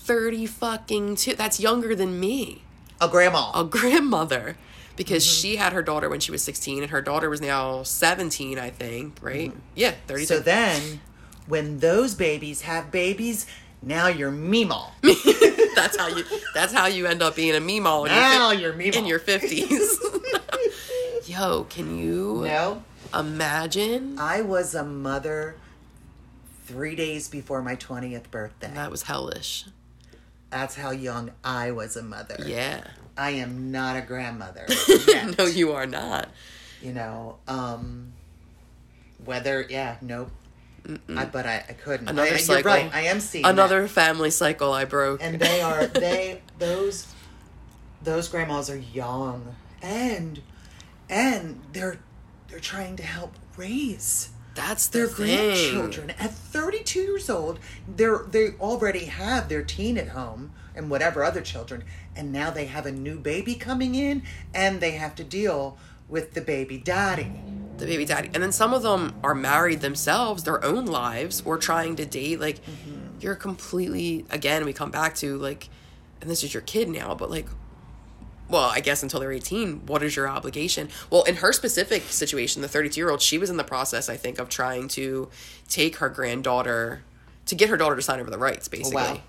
30 fucking two. That's younger than me A grandma. a grandmother because Mm-hmm. she had her daughter when she was 16 and her daughter was now 17 i think right yeah 32 Mm-hmm. so then, when those babies have babies, now you're Meemaw. (laughs) that's how you that's how you end up being a meemaw in, Now your, you're Meemaw. in your 50s (laughs) yo can you no. imagine I was a mother three days before my 20th birthday. that was hellish That's how young I was a mother. yeah I am not a grandmother. (laughs) yet. no you are not you know, um, whether, yeah, nope. I, but I, I couldn't. another I, cycle You're right. I am seeing another that. family cycle i broke and they are (laughs) they those those grandmas are young and and they're they're trying to help raise that's their grandchildren. At 32 years old they're they already have their teen at home and whatever other children and now they have a new baby coming in and they have to deal with the baby daddy. The baby daddy. And then some of them are married themselves their own lives. Or trying to date like mm-hmm. you're completely again we come back to like and this is your kid now but like well i guess until they're 18 what is your obligation? Well in her specific situation the 32 year old she was in the process i think of trying to take her granddaughter to get her daughter to sign over the rights oh, basically wow.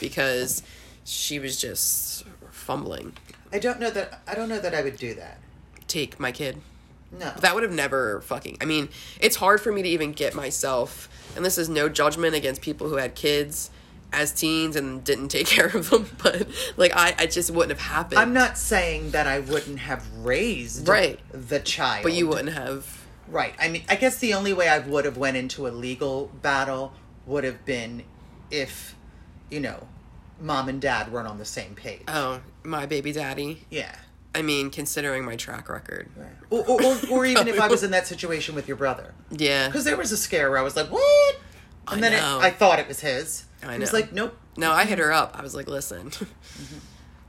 because she was just fumbling. I don't know that i don't know that i would do that. Take my kid. No. That would have never fucking. I mean, it's hard for me to even get myself, and this is no judgment against people who had kids as teens and didn't take (laughs) care of them, but like I, I just wouldn't have happened. i'm not saying that i wouldn't have raised Right. the child but you wouldn't have. Right. I mean, I guess the only way I would have went into a legal battle would have been if, you know, mom and dad weren't on the same page. Oh, my baby daddy. yeah. I mean, considering my track record. Right. Or, or, or, or even if I was in that situation with your brother. (laughs) Yeah. Because there was a scare where I was like, what? And I then it. I thought it was his. I He was like, nope. No, I hit her up. I was like, listen. (laughs) Mm-hmm.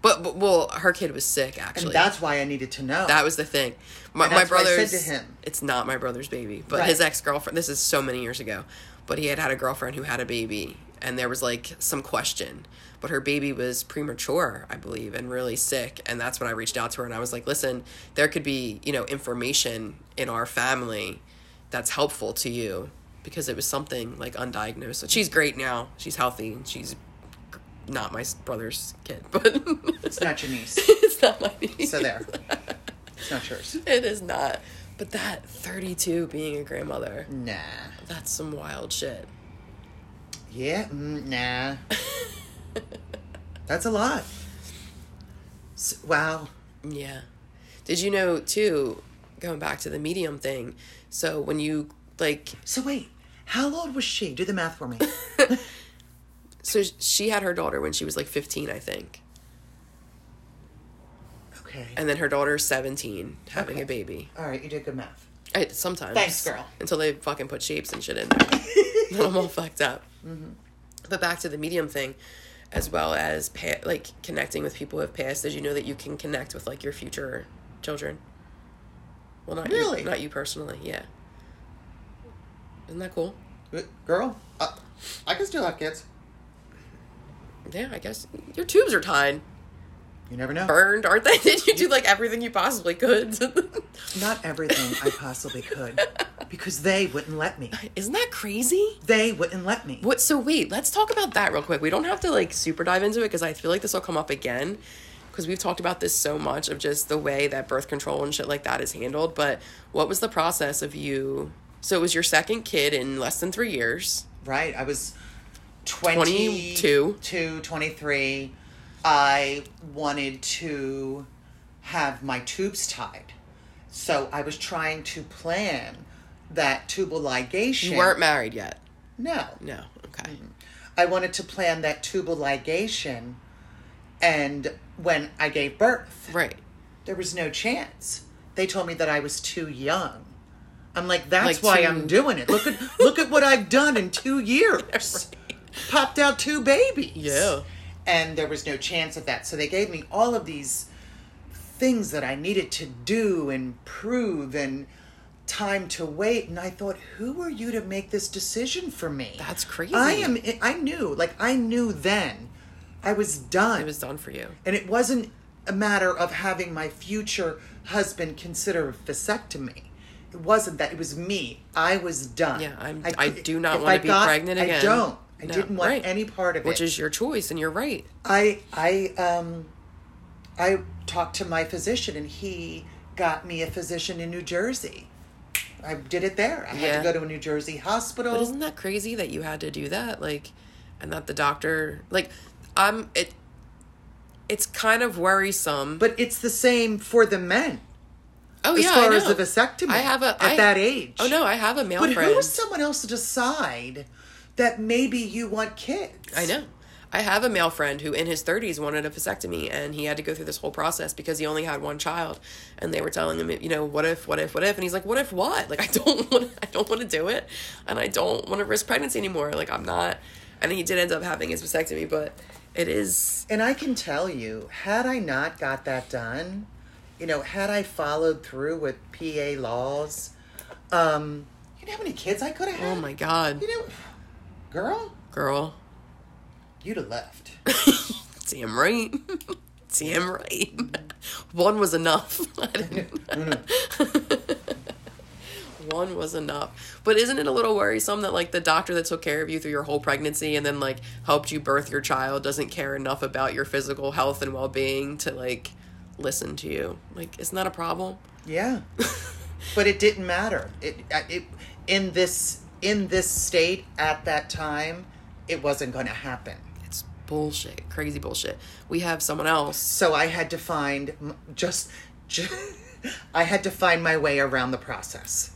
but, but well, her kid was sick And actually. that's why I needed to know. That was the thing. My, And my I said to him. It's not my brother's baby, but Right. his ex girlfriend. This is so many years ago, but he had had a girlfriend who had a baby, and there was like some question. But her baby was premature, I believe, and really sick. And that's when I reached out to her and I was like, listen, there could be, you know, information in our family that's helpful to you because it was something like undiagnosed. So she's great now. She's healthy and she's not my brother's kid, (laughs) but It's not your niece. (laughs) it's not my niece. So there. (laughs) It's not yours. It is not. But that 32 being a grandmother, Nah. that's some wild shit. Yeah, mm, nah. That's a lot. S wow. Yeah. Did you know too, going back to the medium thing, so when you like So wait, how old was she? Do the math for me. (laughs) so she had her daughter when she was like 15, I think. Okay. And then her daughter's 17 having Okay. a baby. All right, you did good math. I, sometimes. Thanks, girl. Until they fucking put shapes and shit in (laughs) there. then I'm all fucked up. Mm-hmm. But back to the medium thing, as well as pa- like connecting with people who have passed. Did you know that you can connect with like your future children? Well, not Really? you, not you personally. Yeah. Isn't that cool? Girl, uh, I can still have kids. Yeah, I guess your tubes are tied, You never know. burned, aren't they? (laughs) Did you do like everything you possibly could? (laughs) Not everything I possibly could, because they wouldn't let me. Isn't that crazy? They wouldn't let me. What? So wait, let's talk about that real quick. We don't have to like super dive into it because I feel like this will come up again because we've talked about this so much of just the way that birth control and shit like that is handled. But what was the process of you? So it was your second kid in less than three years. Right. I was 22. 22, 23. I wanted to have my tubes tied. So I was trying to plan that tubal ligation. You weren't married yet. No. No. Okay. I wanted to plan that tubal ligation. And when I gave birth, Right. there was no chance. They told me that I was too young. I'm like, that's Like why too- I'm doing it. Look at (laughs) look at what I've done in two years. (laughs) Popped out two babies. Yeah. And there was no chance of that. So they gave me all of these things that I needed to do and prove and time to wait. And I thought, who are you to make this decision for me? That's crazy. I am I knew, like I knew then I was done. It was done for you. And it wasn't a matter of having my future husband consider a vasectomy. It wasn't that. It was me. I was done. Yeah, I'm- I do not if wanna be got- pregnant again. I don't. I No, didn't want right. any part of it. Which is your choice, and you're right. I I um I talked to my physician and he got me a physician in New Jersey. I did it there. I had to go to a New Jersey hospital. But isn't that crazy that you had to do that? Like, and that the doctor, like, I'm, it, it's kind of worrisome. but it's the same for the men. Oh, as yeah, far I as the vasectomy I have a, at I- that age. Oh, no, I have a male But friend. who's someone else to decide that maybe you want kids? I know. I have a male friend who in his 30s wanted a vasectomy and he had to go through this whole process because he only had one child and they were telling him, you know, what if, what if, what if? And he's like, what if what? Like (laughs) I don't want I don't want to do it and I don't want to risk pregnancy anymore. Like I'm not and he did end up having his vasectomy, but it is And I can tell you, had I not got that done, you know, had I followed through with PA laws, um, you know how many kids I could have had? oh my god. You know, girl, Girl. you'd have left. (laughs) Damn right. (laughs) Damn right. One was enough. (laughs) I didn't- No, no. one was enough. But isn't it a little worrisome that like the doctor that took care of you through your whole pregnancy and then like helped you birth your child doesn't care enough about your physical health and well-being to like listen to you? Like isn't that a problem? Yeah, (laughs) but it didn't matter. It, it in this in this state at that time, it wasn't going to happen. It's bullshit. Crazy bullshit. We have someone else. So I had to find just, just (laughs) I had to find my way around the process.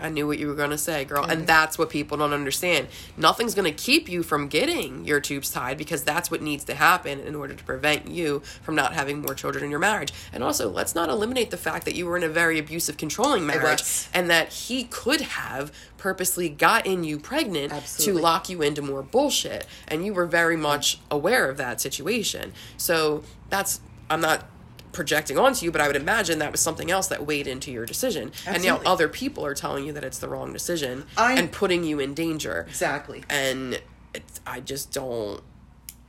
I knew what you were going to say, girl. And that's what people don't understand. Nothing's going to keep you from getting your tubes tied because that's what needs to happen in order to prevent you from not having more children in your marriage. And also, let's not eliminate the fact that you were in a very abusive, controlling marriage and that he could have purposely gotten you pregnant Absolutely. to lock you into more bullshit. And you were very much aware of that situation. So that's, I'm not projecting onto you, but I would imagine that was something else that weighed into your decision. And now other people are telling you that it's the wrong decision I- and putting you in danger. Exactly. And I just don't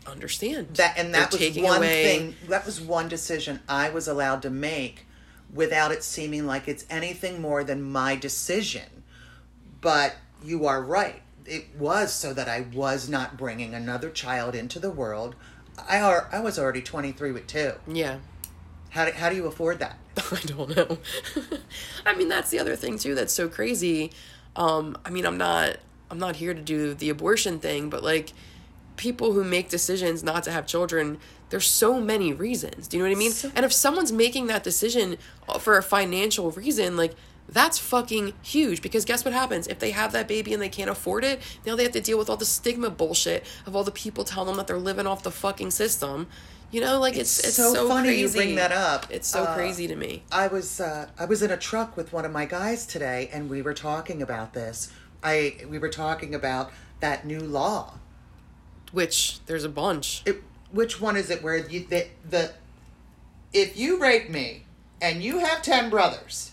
understand That and that They're was one away- thing. That was one decision I was allowed to make without it seeming like it's anything more than my decision. But you are right. It was so that I was not bringing another child into the world. I are I was already 23 with two. Yeah. How do, how do you afford that? (laughs) I don't know. (laughs) I mean, that's the other thing too. That's so crazy. Um, I mean, I'm not I'm not here to do the abortion thing, but like people who make decisions not to have children, there's so many reasons. Do you know what I mean? So- and if someone's making that decision for a financial reason, like that's fucking huge because guess what happens if they have that baby and they can't afford it now they have to deal with all the stigma bullshit of all the people telling them that they're living off the fucking system you know like it's it's, so so, funny you bring that up. it's so Uh, crazy to me I was uh, I was in a truck with one of my guys today, and we were talking about this. I we were talking about that new law. which there's a bunch It, which one is it? Where you the, the if you rape me and you have ten brothers,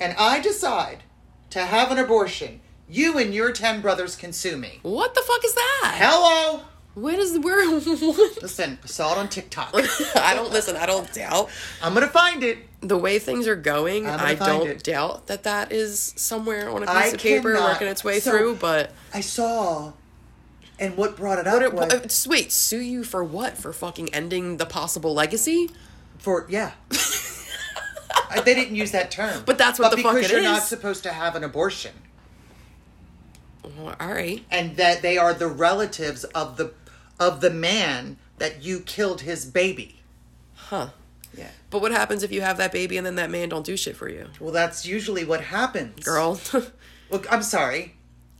and I decide to have an abortion, you and your ten brothers can sue me. what the fuck is that Hello. Where does where? (laughs) What? Listen, I saw it on TikTok. (laughs) I don't listen. I don't doubt I'm gonna find it. the way things are going. I'm gonna I find don't it. doubt that that is somewhere on a piece I of paper cannot- working its way so- through. But I saw, and what brought it up? It, was what- just wait, sue you for what? For fucking ending the possible legacy? for yeah. (laughs) I- they didn't use that term, But that's what but the fuck because it you're not supposed to have an abortion, Well, all right. and that they are the relatives of the of the man that you killed his baby. Huh. Yeah. But what happens if you have that baby and then that man don't do shit for you, Well, that's usually what happens, girl? (laughs) (laughs) Look, I'm sorry.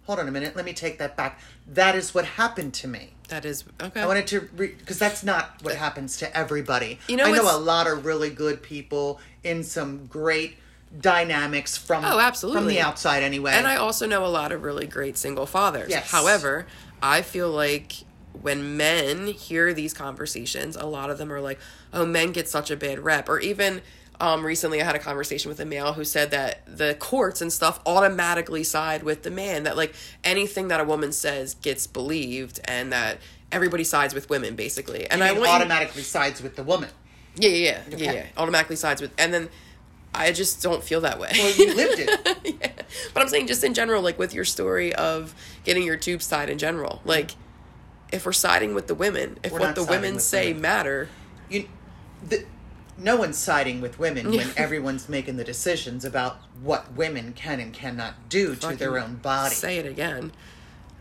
Hold on a minute. Let me take that back. That is what happened to me. that is okay. I wanted to because that's not what happens to everybody. You know, I know a lot of really good people in some great dynamics from Oh, absolutely. from the outside anyway. And I also know a lot of really great single fathers. Yes. However, I feel like when men hear these conversations, a lot of them are like, oh, men get such a bad rep. Or even um, recently, I had a conversation with a male who said that the courts and stuff automatically side with the man, that like anything that a woman says gets believed, and that everybody sides with women, basically. And I I mean, went. automatically sides with the woman. yeah, yeah, yeah, yeah, Okay. yeah. Automatically sides with. And then. I just don't feel that way. Well, you lived it. (laughs) yeah. But I'm saying just in general, like with your story of getting your tubes tied in general, like if we're siding with the women, if We're what the women say women. matter, You, the, no one's siding with women when (laughs) everyone's making the decisions about what women can and cannot do to their own body. Say it again.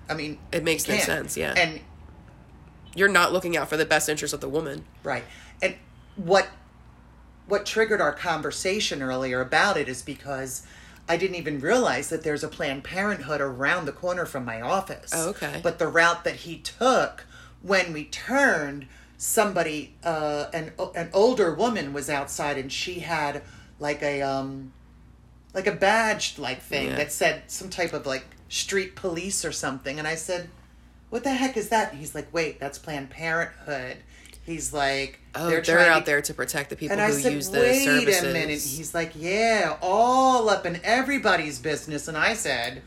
I mean, It makes no sense, yeah. And You're not looking out for the best interest of the woman. Right. And what what triggered our conversation earlier about it is because I didn't even realize that there's a Planned Parenthood around the corner from my office. Oh, okay. But the route that he took when we turned, somebody uh an an older woman was outside and she had like a um like a badge like thing Yeah. that said some type of like street police or something and I said what the heck is that? He's like, wait, that's Planned Parenthood. He's like, Oh, they're, trying out to- there to protect the people And who said, use the wait services. a minute. He's like, yeah, all up in everybody's business. And I said,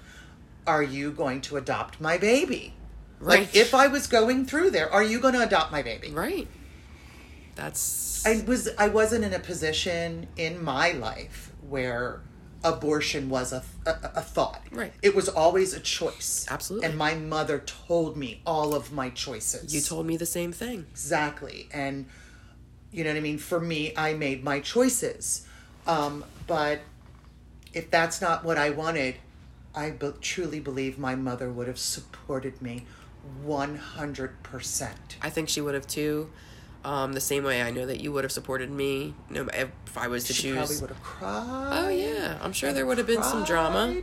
are you going to adopt my baby? Right. Like, if I was going through there, are you going to adopt my baby? right. That's I was I wasn't in a position in my life where abortion was a, a, a thought. Right. It was always a choice. Absolutely. And my mother told me all of my choices. you told me the same thing. Exactly. And you know what I mean? For me, I made my choices. Um, but if that's not what I wanted, I be- truly believe my mother would have supported me 100%. I think she would have too. Um, the same way I know that you would have supported me. No, if I was to She choose. probably would have cried. Oh yeah, I'm sure there would have been some drama.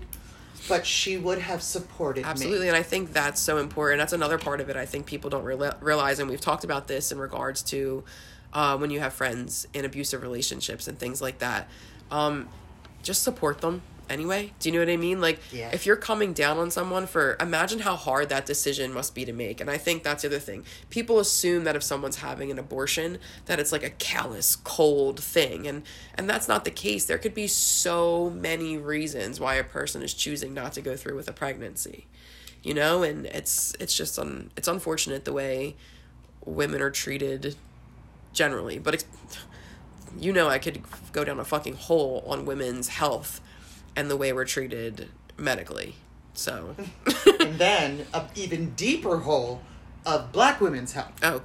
But she would have supported me. Absolutely, me. and I think that's so important. That's another part of it. I think people don't reala- realize, and we've talked about this in regards to uh, when you have friends in abusive relationships and things like that. Um, just support them anyway. Do you know what I mean? Like, Yeah. if you're coming down on someone for, imagine how hard that decision must be to make. And I think that's the other thing. People assume that if someone's having an abortion, that it's like a callous, cold thing, and and that's not the case. There could be so many reasons why a person is choosing not to go through with a pregnancy you know and it's it's just un, it's unfortunate the way women are treated generally but it's, you know i could go down a fucking hole on women's health and the way we're treated medically So, (laughs) and then an even deeper hole of black women's health. oh,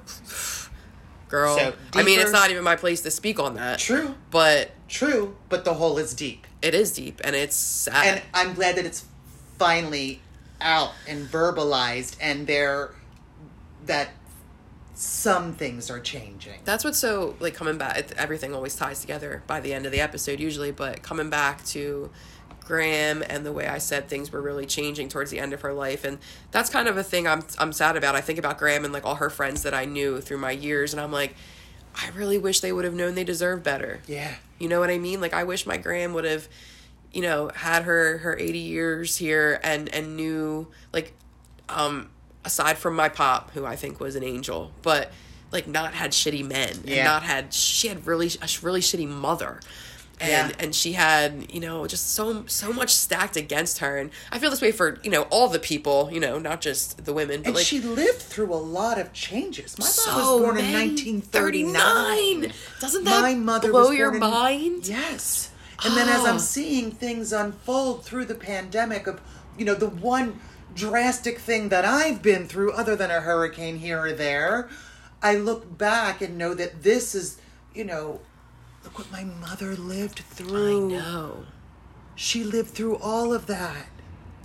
girl. So, I mean, it's not even my place to speak on that. True. But True, but the hole is deep. it is deep and it's sad. And I'm glad that it's finally out and verbalized and there that some things are changing. That's what's so like coming back. Everything always ties together by the end of the episode, usually. But coming back to Gram and the way I said things were really changing towards the end of her life, and that's kind of a thing I'm I'm sad about. I think about Gram and like all her friends that I knew through my years, and I'm like, I really wish they would have known they deserve better. Yeah. You know what I mean? Like I wish my Gram would have, you know, had her her 80 years here and and knew like um aside from my pop who I think was an angel, but like not had shitty men and not had she had really a really shitty mother. And Yeah. and she had, you know, just so so much stacked against her and I feel this way for, you know, all the people, you know, not just the women, but And like she lived through a lot of changes. My mom so was born in 1939. Doesn't that My mother blow your in- mind? Yes. And then as Oh. I'm ah. seeing things unfold through the pandemic of, you know, the one drastic thing that I've been through other than a hurricane here or there, I look back and know that this is, you know, look what my mother lived through. I know. She lived through all of that.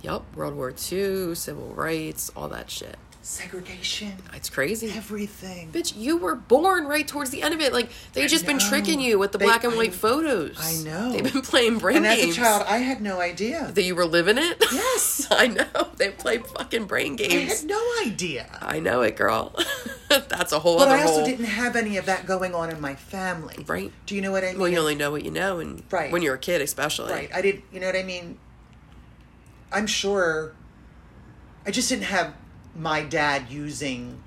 Yep, World War II, civil rights, all that shit. Segregation, It's crazy. everything. Bitch, you were born right towards the end of it. Like they just been tricking you with the They- black and I- white photos. I know. They've been playing brain And as a child, I had no idea. that you were living it. Yes. (laughs) I know. They play fucking brain games. I had no idea. I know it, girl. (laughs) That's a whole But other I also whole. didn't have any of that going on in my family. Right. Do you know what I mean? Well, you only know what you know, and Right. when you're a kid, especially. Right. I didn't. You know what I mean? I'm sure. I just didn't have my dad using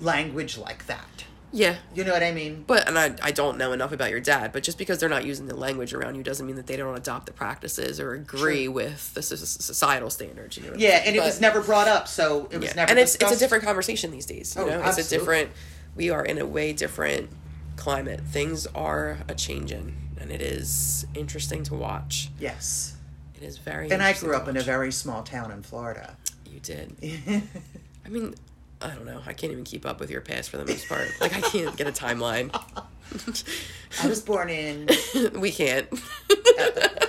language like that. Yeah. You know what I mean? But and I, I don't know enough about your dad, but just because they're not using the language around you doesn't mean that they don't adopt the practices or agree True. with the societal standards. You know. I Yeah, mean? and it was never brought up, so it was Yeah. never. and it's it's a different conversation these days. You Oh, know, it's a absolutely. different. We are in a way different climate. Things are a changing, and it is interesting to watch. Yes. It is very. And I grew up in a very small town in Florida. You did. I mean, I don't know. I can't even keep up with your past for the most part. Like I can't get a timeline. (laughs) I was born in. (laughs) we can't.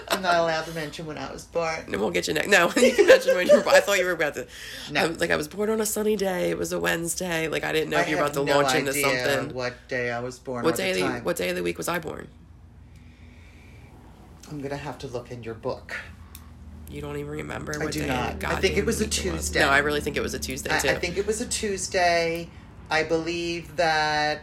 I'm not allowed to mention when I was born. And we'll get you next. No, (laughs) you can mention when you were. I thought you were about to. No. I like I was born on a sunny day. It was a Wednesday. Like I didn't know if you were about to no launch into something. What day I was born? What day? The, what day of the week was I born? I'm gonna have to look in your book. You don't even remember. I do day not. I think it was a Tuesday. No, I really think it was a Tuesday I, too. I think it was a Tuesday. I believe that.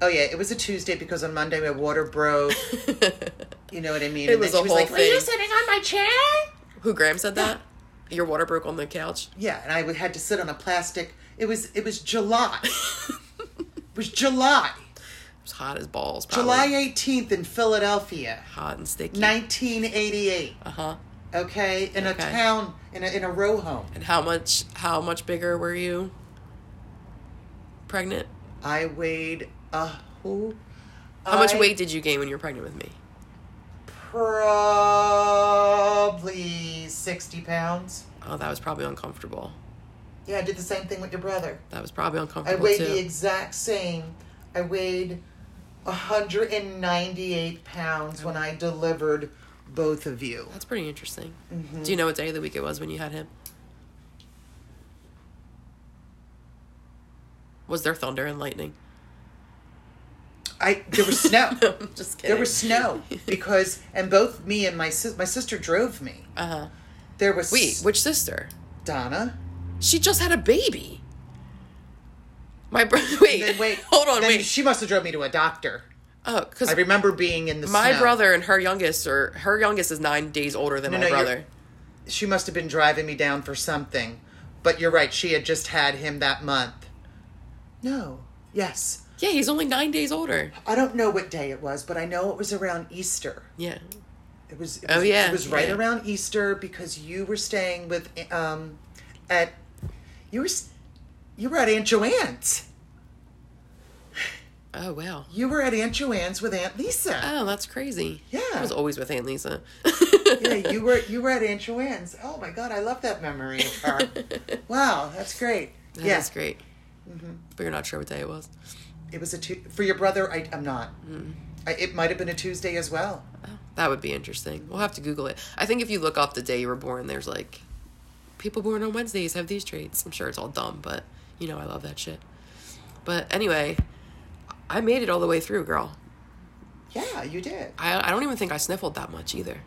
Oh yeah, it was a Tuesday because on Monday my water broke. (laughs) You know what I mean? It And was then a she whole like, "Were you sitting on my chair?" Who Gram said that? (laughs) Your water broke on the couch. Yeah, and I had to sit on a plastic. It was it was July. (laughs) it was July. It was hot as balls. Probably. July 18th in Philadelphia, Hot and sticky. 1988. Uh huh. Okay, in a town in a in a row home. And how much? How much bigger were you? Pregnant. I weighed a who? How much weight did you gain when you were pregnant with me? Probably 60 pounds. Oh, that was probably uncomfortable. Yeah, I did the same thing with your brother. That was probably uncomfortable I weighed too. the exact same. I weighed 198 pounds when I delivered both of you. That's pretty interesting. Mm-hmm. Do you know what day of the week it was when you had him? Was there thunder and lightning? I there was snow. (laughs) I'm just kidding. There was snow because and both me and my sis, my sister drove me. Uh huh. There was Wait, which sister? Donna. She just had a baby. My brother. (laughs) Wait, Then wait, Hold on, then wait. She must have drove me to a doctor. Oh, because I remember being in the my snow. brother and her youngest or her youngest is nine days older than No, my no, brother. She must have been driving me down for something. But you're right. She had just had him that month. No. Yes. Yeah, he's only nine days older. I don't know what day it was, but I know it was around Easter. Yeah. It was. It Oh, yeah, It was right yeah. around Easter because you were staying with um, at you were you were at Aunt Joanne's. Oh wow. You were at Aunt Joanne's with Aunt Lisa. Oh, that's crazy. Yeah. I was always with Aunt Lisa. yeah, (laughs) you were you were at Aunt Joanne's. Oh my god, I love that memory of her. (laughs) wow, that's great. That yeah, is great. But you're not sure what day it was. it was a tu- for your brother. I, I'm not. Mm. I, it might have been a Tuesday as well. Oh, that would be interesting. We'll have to Google it. I think if you look up the day you were born, there's like people born on Wednesdays have these traits. I'm sure it's all dumb, but you know I love that shit. But anyway, I made it all the way through, girl. Yeah, you did. I I don't even think I sniffled that much either.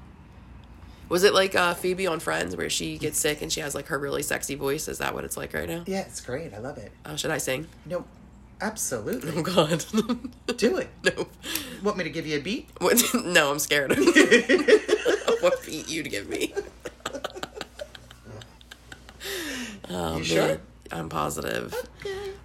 Was it like uh, Phoebe on Friends where she gets sick and she has like her really sexy voice? Is that what it's like right now? Yeah, it's great. I love it. Oh, should I sing? No, absolutely. Oh God. (laughs) Do it. no. Want me to give you a beat? What? (laughs) no, I'm scared. Of (laughs) what beat you'd give me? Oh, You sure? I'm positive.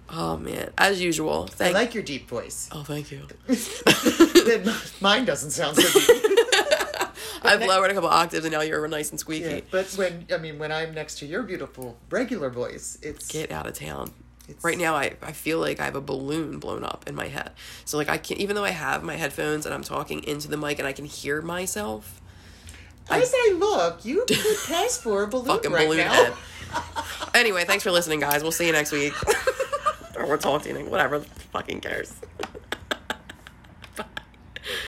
Oh man, as usual. I like your deep voice. oh, thank you. (laughs) Mine doesn't sound so deep. (laughs) I've lowered a couple octaves, and now you're nice and squeaky. Yeah, but when I mean when I'm next to your beautiful regular voice, it's Get out of town. It's- Right now, I, I feel like I have a balloon blown up in my head. So like I can't, even though I have my headphones and I'm talking into the mic and I can hear myself. As I look, you could (laughs) pass for a balloon Fucking right balloon now. head. Anyway, thanks for listening, guys. We'll see you next week. Or we'll talk to. Whatever. Fucking cares. (laughs)